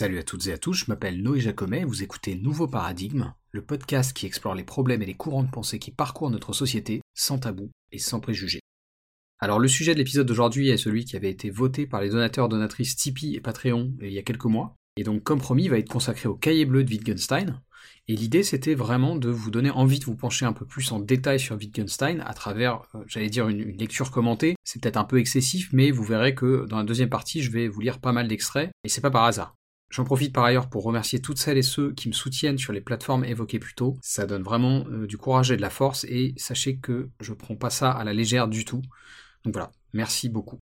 Salut à toutes et à tous, je m'appelle Noé Jacomet, vous écoutez Nouveau Paradigme, le podcast qui explore les problèmes et les courants de pensée qui parcourent notre société sans tabou et sans préjugés. Alors le sujet de l'épisode d'aujourd'hui est celui qui avait été voté par les donateurs donatrices Tipeee et Patreon il y a quelques mois, et donc comme promis va être consacré au cahier bleu de Wittgenstein, et l'idée c'était vraiment de vous donner envie de vous pencher un peu plus en détail sur Wittgenstein à travers, euh, j'allais dire, une, une lecture commentée, c'est peut-être un peu excessif, mais vous verrez que dans la deuxième partie je vais vous lire pas mal d'extraits, et c'est pas par hasard. J'en profite par ailleurs pour remercier toutes celles et ceux qui me soutiennent sur les plateformes évoquées plus tôt. Ça donne vraiment euh, du courage et de la force et sachez que je prends pas ça à la légère du tout. Donc voilà, merci beaucoup.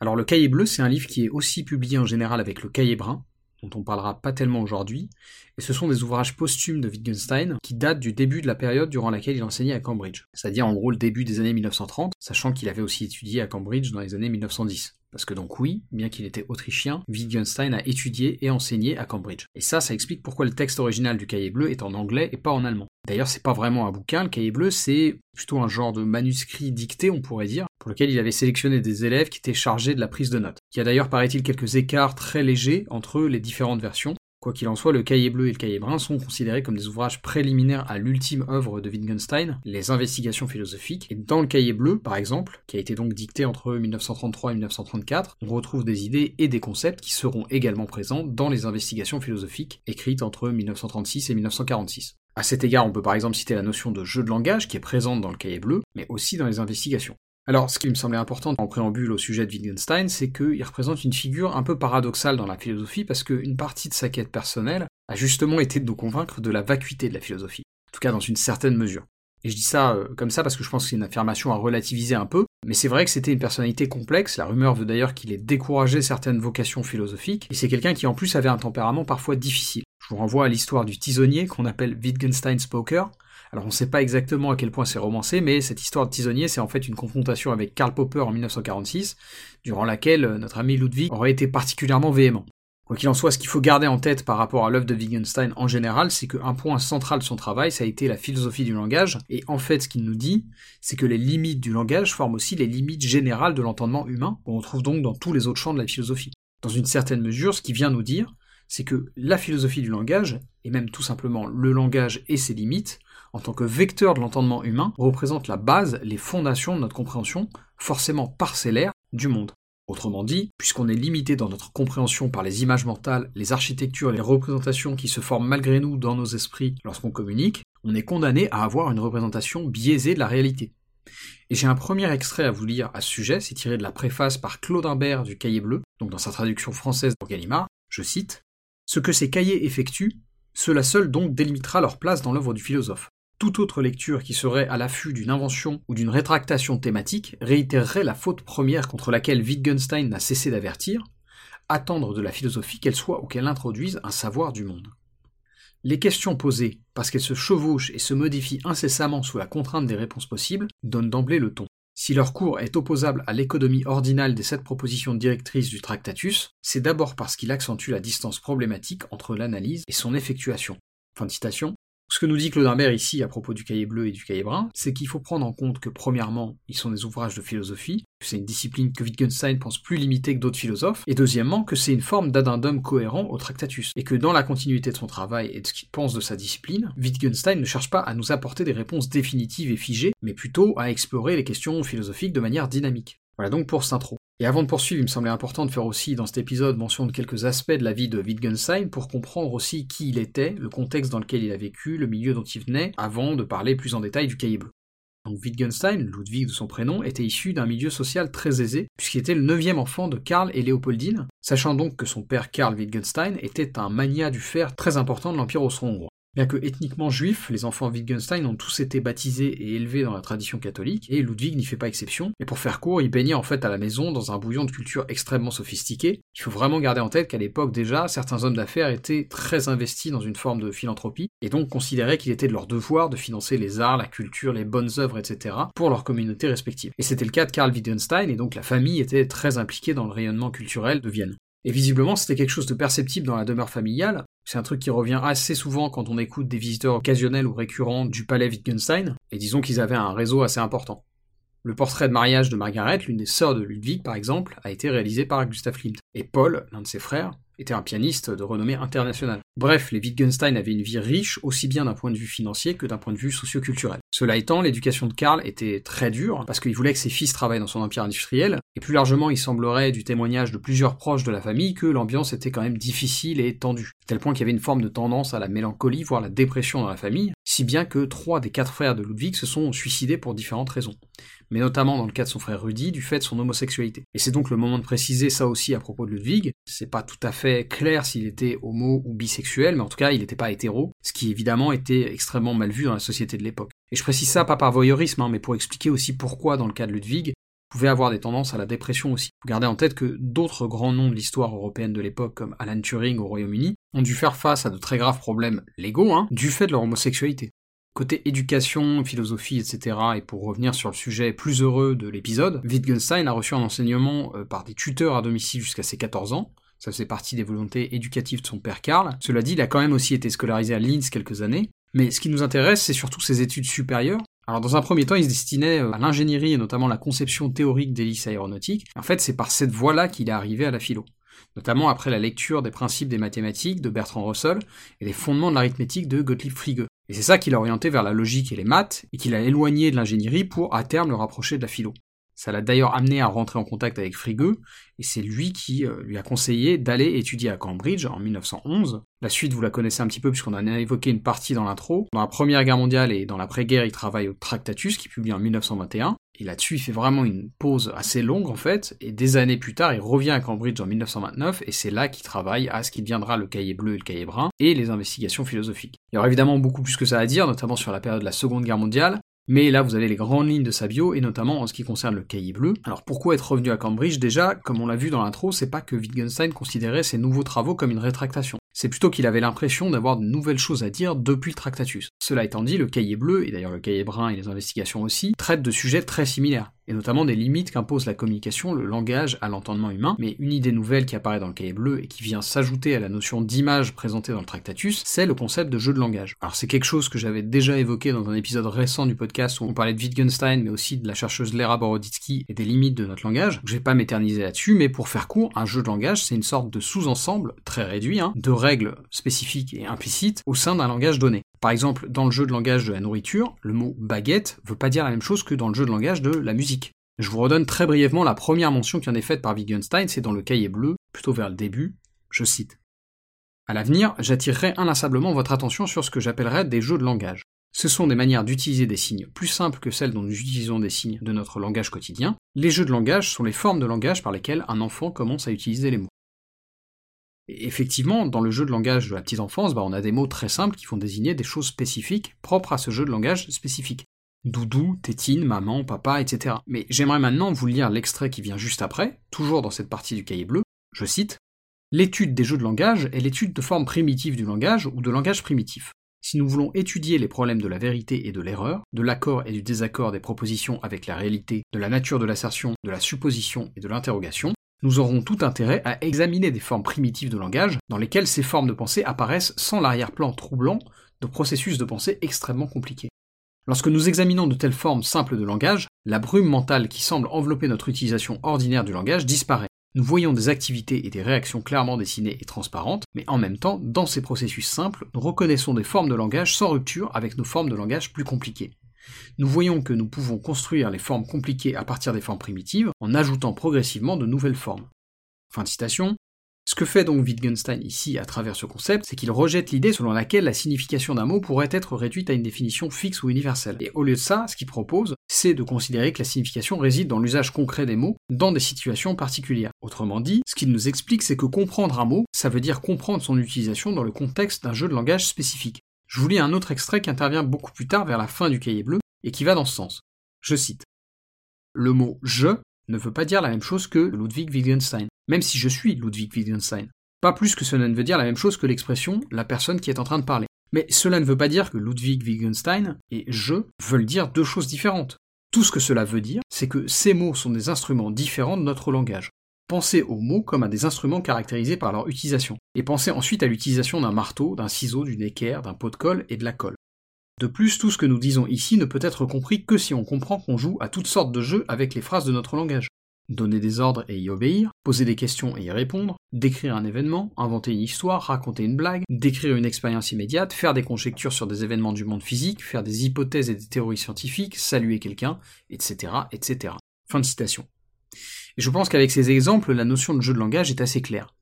Alors le cahier bleu, c'est un livre qui est aussi publié en général avec le cahier brun, dont on parlera pas tellement aujourd'hui, et ce sont des ouvrages posthumes de Wittgenstein qui datent du début de la période durant laquelle il enseignait à Cambridge, c'est-à-dire en gros le début des années 1930, sachant qu'il avait aussi étudié à Cambridge dans les années 1910. Parce que donc oui, bien qu'il était autrichien, Wittgenstein a étudié et enseigné à Cambridge. Et ça, ça explique pourquoi le texte original du cahier bleu est en anglais et pas en allemand. D'ailleurs, c'est pas vraiment un bouquin, le cahier bleu, c'est plutôt un genre de manuscrit dicté, on pourrait dire, pour lequel il avait sélectionné des élèves qui étaient chargés de la prise de notes. Il y a d'ailleurs, paraît-il, quelques écarts très légers entre les différentes versions, Quoi qu'il en soit, le cahier bleu et le cahier brun sont considérés comme des ouvrages préliminaires à l'ultime œuvre de Wittgenstein, les investigations philosophiques, et dans le cahier bleu, par exemple, qui a été donc dicté entre 1933 et 1934, on retrouve des idées et des concepts qui seront également présents dans les investigations philosophiques, écrites entre 1936 et 1946. À cet égard, on peut par exemple citer la notion de jeu de langage qui est présente dans le cahier bleu, mais aussi dans les investigations. Alors, ce qui me semblait important en préambule au sujet de Wittgenstein, c'est qu'il représente une figure un peu paradoxale dans la philosophie, parce qu'une partie de sa quête personnelle a justement été de nous convaincre de la vacuité de la philosophie, en tout cas dans une certaine mesure. Et je dis ça euh, comme ça parce que je pense que c'est une affirmation à relativiser un peu, mais c'est vrai que c'était une personnalité complexe, la rumeur veut d'ailleurs qu'il ait découragé certaines vocations philosophiques, et c'est quelqu'un qui en plus avait un tempérament parfois difficile. Je vous renvoie à l'histoire du tisonnier qu'on appelle Wittgenstein's Poker, alors on ne sait pas exactement à quel point c'est romancé, mais cette histoire de tisonnier, c'est en fait une confrontation avec Karl Popper en 1946, durant laquelle euh, notre ami Ludwig aurait été particulièrement véhément. Quoi qu'il en soit, ce qu'il faut garder en tête par rapport à l'œuvre de Wittgenstein en général, c'est qu'un point central de son travail, ça a été la philosophie du langage, et en fait ce qu'il nous dit, c'est que les limites du langage forment aussi les limites générales de l'entendement humain, qu'on retrouve donc dans tous les autres champs de la philosophie. Dans une certaine mesure, ce qu'il vient nous dire, c'est que la philosophie du langage, et même tout simplement le langage et ses limites, en tant que vecteur de l'entendement humain, représente la base, les fondations de notre compréhension, forcément parcellaire, du monde. Autrement dit, puisqu'on est limité dans notre compréhension par les images mentales, les architectures les représentations qui se forment malgré nous dans nos esprits lorsqu'on communique, on est condamné à avoir une représentation biaisée de la réalité. Et j'ai un premier extrait à vous lire à ce sujet, c'est tiré de la préface par Claude Imbert du Cahier Bleu, donc dans sa traduction française pour Gallimard, je cite Ce que ces cahiers effectuent, cela seul donc délimitera leur place dans l'œuvre du philosophe. Toute autre lecture qui serait à l'affût d'une invention ou d'une rétractation thématique réitérerait la faute première contre laquelle Wittgenstein n'a cessé d'avertir, attendre de la philosophie qu'elle soit ou qu'elle introduise un savoir du monde. Les questions posées, parce qu'elles se chevauchent et se modifient incessamment sous la contrainte des réponses possibles, donnent d'emblée le ton. Si leur cours est opposable à l'économie ordinale des sept propositions directrices du Tractatus, c'est d'abord parce qu'il accentue la distance problématique entre l'analyse et son effectuation. Fin citation. Ce que nous dit Claude Imbert ici à propos du cahier bleu et du cahier brun, c'est qu'il faut prendre en compte que premièrement, ils sont des ouvrages de philosophie, c'est une discipline que Wittgenstein pense plus limitée que d'autres philosophes, et deuxièmement que c'est une forme d'addendum cohérent au Tractatus, et que dans la continuité de son travail et de ce qu'il pense de sa discipline, Wittgenstein ne cherche pas à nous apporter des réponses définitives et figées, mais plutôt à explorer les questions philosophiques de manière dynamique. Voilà donc pour cette intro. Et avant de poursuivre, il me semblait important de faire aussi dans cet épisode mention de quelques aspects de la vie de Wittgenstein pour comprendre aussi qui il était, le contexte dans lequel il a vécu, le milieu dont il venait, avant de parler plus en détail du cahier bleu. Donc Wittgenstein, Ludwig de son prénom, était issu d'un milieu social très aisé, puisqu'il était le neuvième enfant de Karl et Léopoldine, sachant donc que son père Karl Wittgenstein était un mania du fer très important de l'Empire austro-hongrois. Bien que ethniquement juifs, les enfants Wittgenstein ont tous été baptisés et élevés dans la tradition catholique, et Ludwig n'y fait pas exception. Et pour faire court, il baignait en fait à la maison dans un bouillon de culture extrêmement sophistiqué. Il faut vraiment garder en tête qu'à l'époque déjà, certains hommes d'affaires étaient très investis dans une forme de philanthropie, et donc considéraient qu'il était de leur devoir de financer les arts, la culture, les bonnes œuvres, etc. pour leur communauté respective. Et c'était le cas de Karl Wittgenstein, et donc la famille était très impliquée dans le rayonnement culturel de Vienne. Et visiblement, c'était quelque chose de perceptible dans la demeure familiale. C'est un truc qui revient assez souvent quand on écoute des visiteurs occasionnels ou récurrents du palais Wittgenstein, et disons qu'ils avaient un réseau assez important. Le portrait de mariage de Margaret, l'une des sœurs de Ludwig par exemple, a été réalisé par Gustav Klimt. Et Paul, l'un de ses frères, était un pianiste de renommée internationale. Bref, les Wittgenstein avaient une vie riche aussi bien d'un point de vue financier que d'un point de vue socioculturel. Cela étant, l'éducation de Karl était très dure, parce qu'il voulait que ses fils travaillent dans son empire industriel, et plus largement il semblerait du témoignage de plusieurs proches de la famille que l'ambiance était quand même difficile et tendue, tel point qu'il y avait une forme de tendance à la mélancolie, voire la dépression dans la famille, si bien que trois des quatre frères de Ludwig se sont suicidés pour différentes raisons mais notamment dans le cas de son frère Rudy, du fait de son homosexualité. Et c'est donc le moment de préciser ça aussi à propos de Ludwig. C'est pas tout à fait clair s'il était homo ou bisexuel, mais en tout cas, il n'était pas hétéro, ce qui évidemment était extrêmement mal vu dans la société de l'époque. Et je précise ça pas par voyeurisme, hein, mais pour expliquer aussi pourquoi, dans le cas de Ludwig, pouvait avoir des tendances à la dépression aussi. Gardez en tête que d'autres grands noms de l'histoire européenne de l'époque, comme Alan Turing au Royaume-Uni, ont dû faire face à de très graves problèmes légaux, hein, du fait de leur homosexualité. Côté éducation, philosophie, etc., et pour revenir sur le sujet plus heureux de l'épisode, Wittgenstein a reçu un enseignement euh, par des tuteurs à domicile jusqu'à ses 14 ans, ça faisait partie des volontés éducatives de son père Karl. Cela dit, il a quand même aussi été scolarisé à Linz quelques années, mais ce qui nous intéresse, c'est surtout ses études supérieures. Alors dans un premier temps, il se destinait euh, à l'ingénierie et notamment la conception théorique d'hélices aéronautiques. En fait, c'est par cette voie-là qu'il est arrivé à la philo notamment après la lecture des principes des mathématiques de Bertrand Russell et les fondements de l'arithmétique de Gottlieb Frege. Et c'est ça qui l'a orienté vers la logique et les maths, et qui l'a éloigné de l'ingénierie pour à terme le rapprocher de la philo. Ça l'a d'ailleurs amené à rentrer en contact avec Frege, et c'est lui qui euh, lui a conseillé d'aller étudier à Cambridge en 1911. La suite, vous la connaissez un petit peu puisqu'on en a évoqué une partie dans l'intro. Dans la Première Guerre mondiale et dans l'après-guerre, il travaille au Tractatus, qui publie en 1921. Et là-dessus, il fait vraiment une pause assez longue en fait, et des années plus tard, il revient à Cambridge en 1929, et c'est là qu'il travaille à ce qui deviendra le cahier bleu et le cahier brun, et les investigations philosophiques. Il y aura évidemment beaucoup plus que ça à dire, notamment sur la période de la Seconde Guerre mondiale, mais là, vous avez les grandes lignes de sa bio, et notamment en ce qui concerne le cahier bleu. Alors pourquoi être revenu à Cambridge? Déjà, comme on l'a vu dans l'intro, c'est pas que Wittgenstein considérait ses nouveaux travaux comme une rétractation. C'est plutôt qu'il avait l'impression d'avoir de nouvelles choses à dire depuis le Tractatus. Cela étant dit, le cahier bleu, et d'ailleurs le cahier brun et les investigations aussi, traitent de sujets très similaires et notamment des limites qu'impose la communication, le langage à l'entendement humain, mais une idée nouvelle qui apparaît dans le cahier bleu et qui vient s'ajouter à la notion d'image présentée dans le Tractatus, c'est le concept de jeu de langage. Alors c'est quelque chose que j'avais déjà évoqué dans un épisode récent du podcast où on parlait de Wittgenstein, mais aussi de la chercheuse Lera Boroditsky et des limites de notre langage. Je vais pas m'éterniser là-dessus, mais pour faire court, un jeu de langage, c'est une sorte de sous-ensemble, très réduit, hein, de règles spécifiques et implicites au sein d'un langage donné. Par exemple, dans le jeu de langage de la nourriture, le mot baguette veut pas dire la même chose que dans le jeu de langage de la musique. Je vous redonne très brièvement la première mention qui en est faite par Wittgenstein, c'est dans le cahier bleu, plutôt vers le début, je cite. À l'avenir, j'attirerai inlassablement votre attention sur ce que j'appellerais des jeux de langage. Ce sont des manières d'utiliser des signes plus simples que celles dont nous utilisons des signes de notre langage quotidien. Les jeux de langage sont les formes de langage par lesquelles un enfant commence à utiliser les mots. Effectivement, dans le jeu de langage de la petite enfance, bah, on a des mots très simples qui vont désigner des choses spécifiques propres à ce jeu de langage spécifique. Doudou, tétine, maman, papa, etc. Mais j'aimerais maintenant vous lire l'extrait qui vient juste après, toujours dans cette partie du cahier bleu. Je cite L'étude des jeux de langage est l'étude de formes primitives du langage ou de langage primitif. Si nous voulons étudier les problèmes de la vérité et de l'erreur, de l'accord et du désaccord des propositions avec la réalité, de la nature de l'assertion, de la supposition et de l'interrogation, nous aurons tout intérêt à examiner des formes primitives de langage dans lesquelles ces formes de pensée apparaissent sans l'arrière-plan troublant de processus de pensée extrêmement compliqués. Lorsque nous examinons de telles formes simples de langage, la brume mentale qui semble envelopper notre utilisation ordinaire du langage disparaît. Nous voyons des activités et des réactions clairement dessinées et transparentes, mais en même temps, dans ces processus simples, nous reconnaissons des formes de langage sans rupture avec nos formes de langage plus compliquées. Nous voyons que nous pouvons construire les formes compliquées à partir des formes primitives en ajoutant progressivement de nouvelles formes. Fin de citation. Ce que fait donc Wittgenstein ici à travers ce concept, c'est qu'il rejette l'idée selon laquelle la signification d'un mot pourrait être réduite à une définition fixe ou universelle. Et au lieu de ça, ce qu'il propose, c'est de considérer que la signification réside dans l'usage concret des mots dans des situations particulières. Autrement dit, ce qu'il nous explique, c'est que comprendre un mot, ça veut dire comprendre son utilisation dans le contexte d'un jeu de langage spécifique. Je vous lis un autre extrait qui intervient beaucoup plus tard vers la fin du cahier bleu et qui va dans ce sens. Je cite. Le mot je ne veut pas dire la même chose que Ludwig Wittgenstein, même si je suis Ludwig Wittgenstein. Pas plus que cela ne veut dire la même chose que l'expression la personne qui est en train de parler. Mais cela ne veut pas dire que Ludwig Wittgenstein et je veulent dire deux choses différentes. Tout ce que cela veut dire, c'est que ces mots sont des instruments différents de notre langage. Pensez aux mots comme à des instruments caractérisés par leur utilisation, et pensez ensuite à l'utilisation d'un marteau, d'un ciseau, d'une équerre, d'un pot de colle et de la colle. De plus, tout ce que nous disons ici ne peut être compris que si on comprend qu'on joue à toutes sortes de jeux avec les phrases de notre langage. Donner des ordres et y obéir, poser des questions et y répondre, décrire un événement, inventer une histoire, raconter une blague, décrire une expérience immédiate, faire des conjectures sur des événements du monde physique, faire des hypothèses et des théories scientifiques, saluer quelqu'un, etc., etc. Fin de citation. Et je pense qu'avec ces exemples, la notion de jeu de langage est assez claire.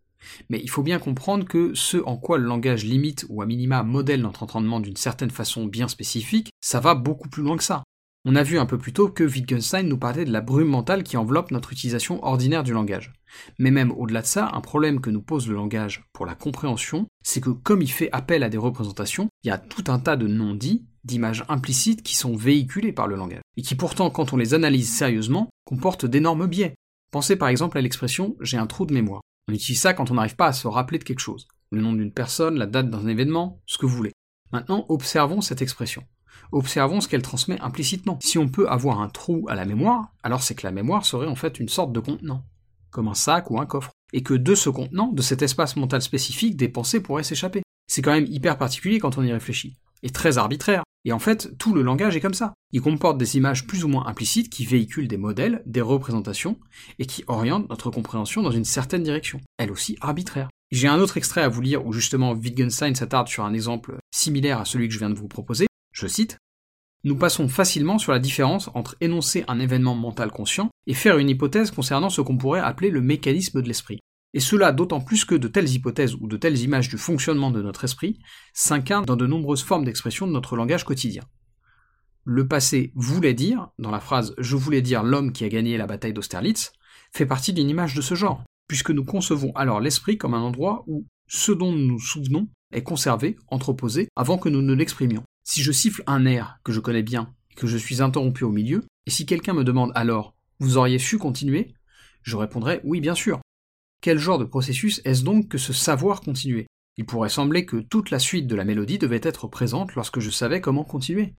Mais il faut bien comprendre que ce en quoi le langage limite ou à minima modèle notre entendement d'une certaine façon bien spécifique, ça va beaucoup plus loin que ça. On a vu un peu plus tôt que Wittgenstein nous parlait de la brume mentale qui enveloppe notre utilisation ordinaire du langage. Mais même au-delà de ça, un problème que nous pose le langage pour la compréhension, c'est que comme il fait appel à des représentations, il y a tout un tas de non-dits, d'images implicites qui sont véhiculées par le langage, et qui pourtant, quand on les analyse sérieusement, comportent d'énormes biais. Pensez par exemple à l'expression j'ai un trou de mémoire. On utilise ça quand on n'arrive pas à se rappeler de quelque chose. Le nom d'une personne, la date d'un événement, ce que vous voulez. Maintenant, observons cette expression. Observons ce qu'elle transmet implicitement. Si on peut avoir un trou à la mémoire, alors c'est que la mémoire serait en fait une sorte de contenant, comme un sac ou un coffre, et que de ce contenant, de cet espace mental spécifique, des pensées pourraient s'échapper. C'est quand même hyper particulier quand on y réfléchit, et très arbitraire. Et en fait, tout le langage est comme ça. Il comporte des images plus ou moins implicites qui véhiculent des modèles, des représentations, et qui orientent notre compréhension dans une certaine direction, elle aussi arbitraire. J'ai un autre extrait à vous lire où justement Wittgenstein s'attarde sur un exemple similaire à celui que je viens de vous proposer. Je cite Nous passons facilement sur la différence entre énoncer un événement mental conscient et faire une hypothèse concernant ce qu'on pourrait appeler le mécanisme de l'esprit. Et cela d'autant plus que de telles hypothèses ou de telles images du fonctionnement de notre esprit s'incarnent dans de nombreuses formes d'expression de notre langage quotidien. Le passé voulait dire, dans la phrase Je voulais dire l'homme qui a gagné la bataille d'Austerlitz, fait partie d'une image de ce genre, puisque nous concevons alors l'esprit comme un endroit où ce dont nous nous souvenons est conservé, entreposé, avant que nous ne l'exprimions. Si je siffle un air que je connais bien et que je suis interrompu au milieu, et si quelqu'un me demande alors Vous auriez su continuer? je répondrai oui bien sûr. Quel genre de processus est-ce donc que ce savoir continuer? Il pourrait sembler que toute la suite de la mélodie devait être présente lorsque je savais comment continuer.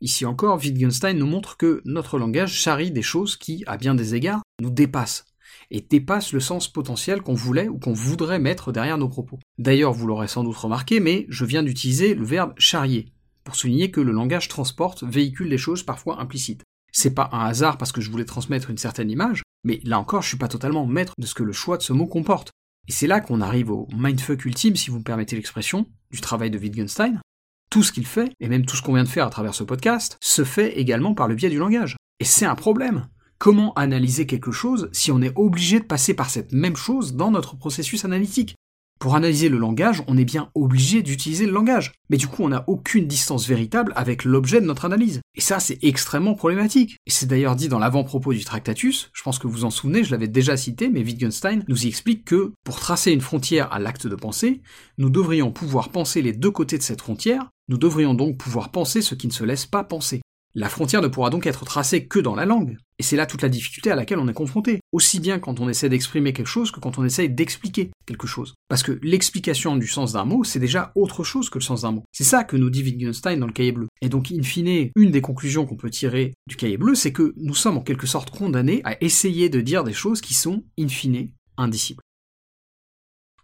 Ici encore, Wittgenstein nous montre que notre langage charrie des choses qui, à bien des égards, nous dépassent, et dépassent le sens potentiel qu'on voulait ou qu'on voudrait mettre derrière nos propos. D'ailleurs, vous l'aurez sans doute remarqué, mais je viens d'utiliser le verbe charrier, pour souligner que le langage transporte, véhicule des choses parfois implicites. C'est pas un hasard parce que je voulais transmettre une certaine image, mais là encore, je suis pas totalement maître de ce que le choix de ce mot comporte. Et c'est là qu'on arrive au mindfuck ultime, si vous me permettez l'expression, du travail de Wittgenstein. Tout ce qu'il fait, et même tout ce qu'on vient de faire à travers ce podcast, se fait également par le biais du langage. Et c'est un problème. Comment analyser quelque chose si on est obligé de passer par cette même chose dans notre processus analytique? Pour analyser le langage, on est bien obligé d'utiliser le langage. Mais du coup, on n'a aucune distance véritable avec l'objet de notre analyse. Et ça, c'est extrêmement problématique. Et c'est d'ailleurs dit dans l'avant-propos du Tractatus, je pense que vous en souvenez, je l'avais déjà cité, mais Wittgenstein nous y explique que, pour tracer une frontière à l'acte de pensée, nous devrions pouvoir penser les deux côtés de cette frontière, nous devrions donc pouvoir penser ce qui ne se laisse pas penser. La frontière ne pourra donc être tracée que dans la langue. Et c'est là toute la difficulté à laquelle on est confronté. Aussi bien quand on essaie d'exprimer quelque chose que quand on essaie d'expliquer quelque chose. Parce que l'explication du sens d'un mot, c'est déjà autre chose que le sens d'un mot. C'est ça que nous dit Wittgenstein dans le cahier bleu. Et donc, in fine, une des conclusions qu'on peut tirer du cahier bleu, c'est que nous sommes en quelque sorte condamnés à essayer de dire des choses qui sont, in fine, indicibles.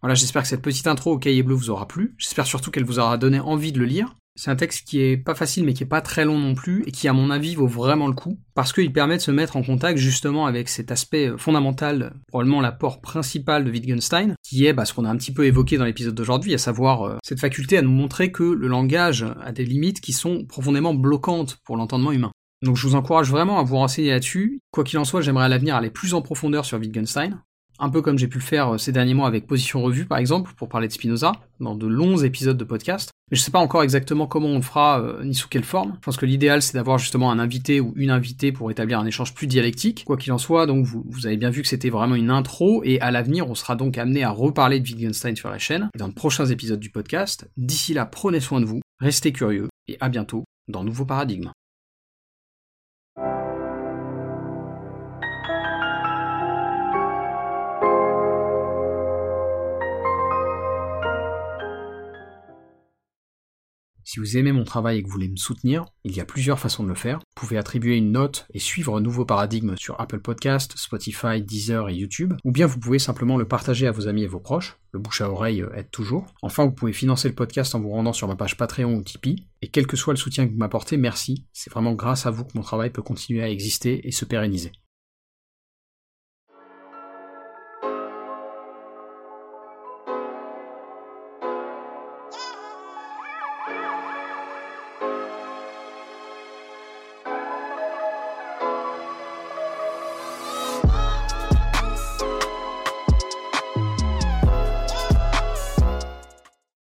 Voilà, j'espère que cette petite intro au cahier bleu vous aura plu. J'espère surtout qu'elle vous aura donné envie de le lire. C'est un texte qui est pas facile mais qui est pas très long non plus et qui à mon avis vaut vraiment le coup parce qu'il permet de se mettre en contact justement avec cet aspect euh, fondamental, probablement l'apport principal de Wittgenstein, qui est bah, ce qu'on a un petit peu évoqué dans l'épisode d'aujourd'hui, à savoir euh, cette faculté à nous montrer que le langage a des limites qui sont profondément bloquantes pour l'entendement humain. Donc je vous encourage vraiment à vous renseigner là-dessus. Quoi qu'il en soit, j'aimerais à l'avenir aller plus en profondeur sur Wittgenstein, un peu comme j'ai pu le faire euh, ces derniers mois avec Position Revue par exemple, pour parler de Spinoza, dans de longs épisodes de podcast. Mais je sais pas encore exactement comment on le fera, euh, ni sous quelle forme. Je pense que l'idéal c'est d'avoir justement un invité ou une invitée pour établir un échange plus dialectique. Quoi qu'il en soit, donc vous, avez bien vu que c'était vraiment une intro, et à l'avenir on sera donc amené à reparler de Wittgenstein sur la chaîne, dans de prochains épisodes du podcast. D'ici là, prenez soin de vous, restez curieux, et à bientôt dans Nouveau Paradigme. Si vous aimez mon travail et que vous voulez me soutenir, il y a plusieurs façons de le faire. Vous pouvez attribuer une note et suivre un nouveau paradigme sur Apple Podcast, Spotify, Deezer et YouTube, ou bien vous pouvez simplement le partager à vos amis et vos proches. Le bouche à oreille aide toujours. Enfin, vous pouvez financer le podcast en vous rendant sur ma page Patreon ou Tipeee. Et quel que soit le soutien que vous m'apportez, merci. C'est vraiment grâce à vous que mon travail peut continuer à exister et se pérenniser.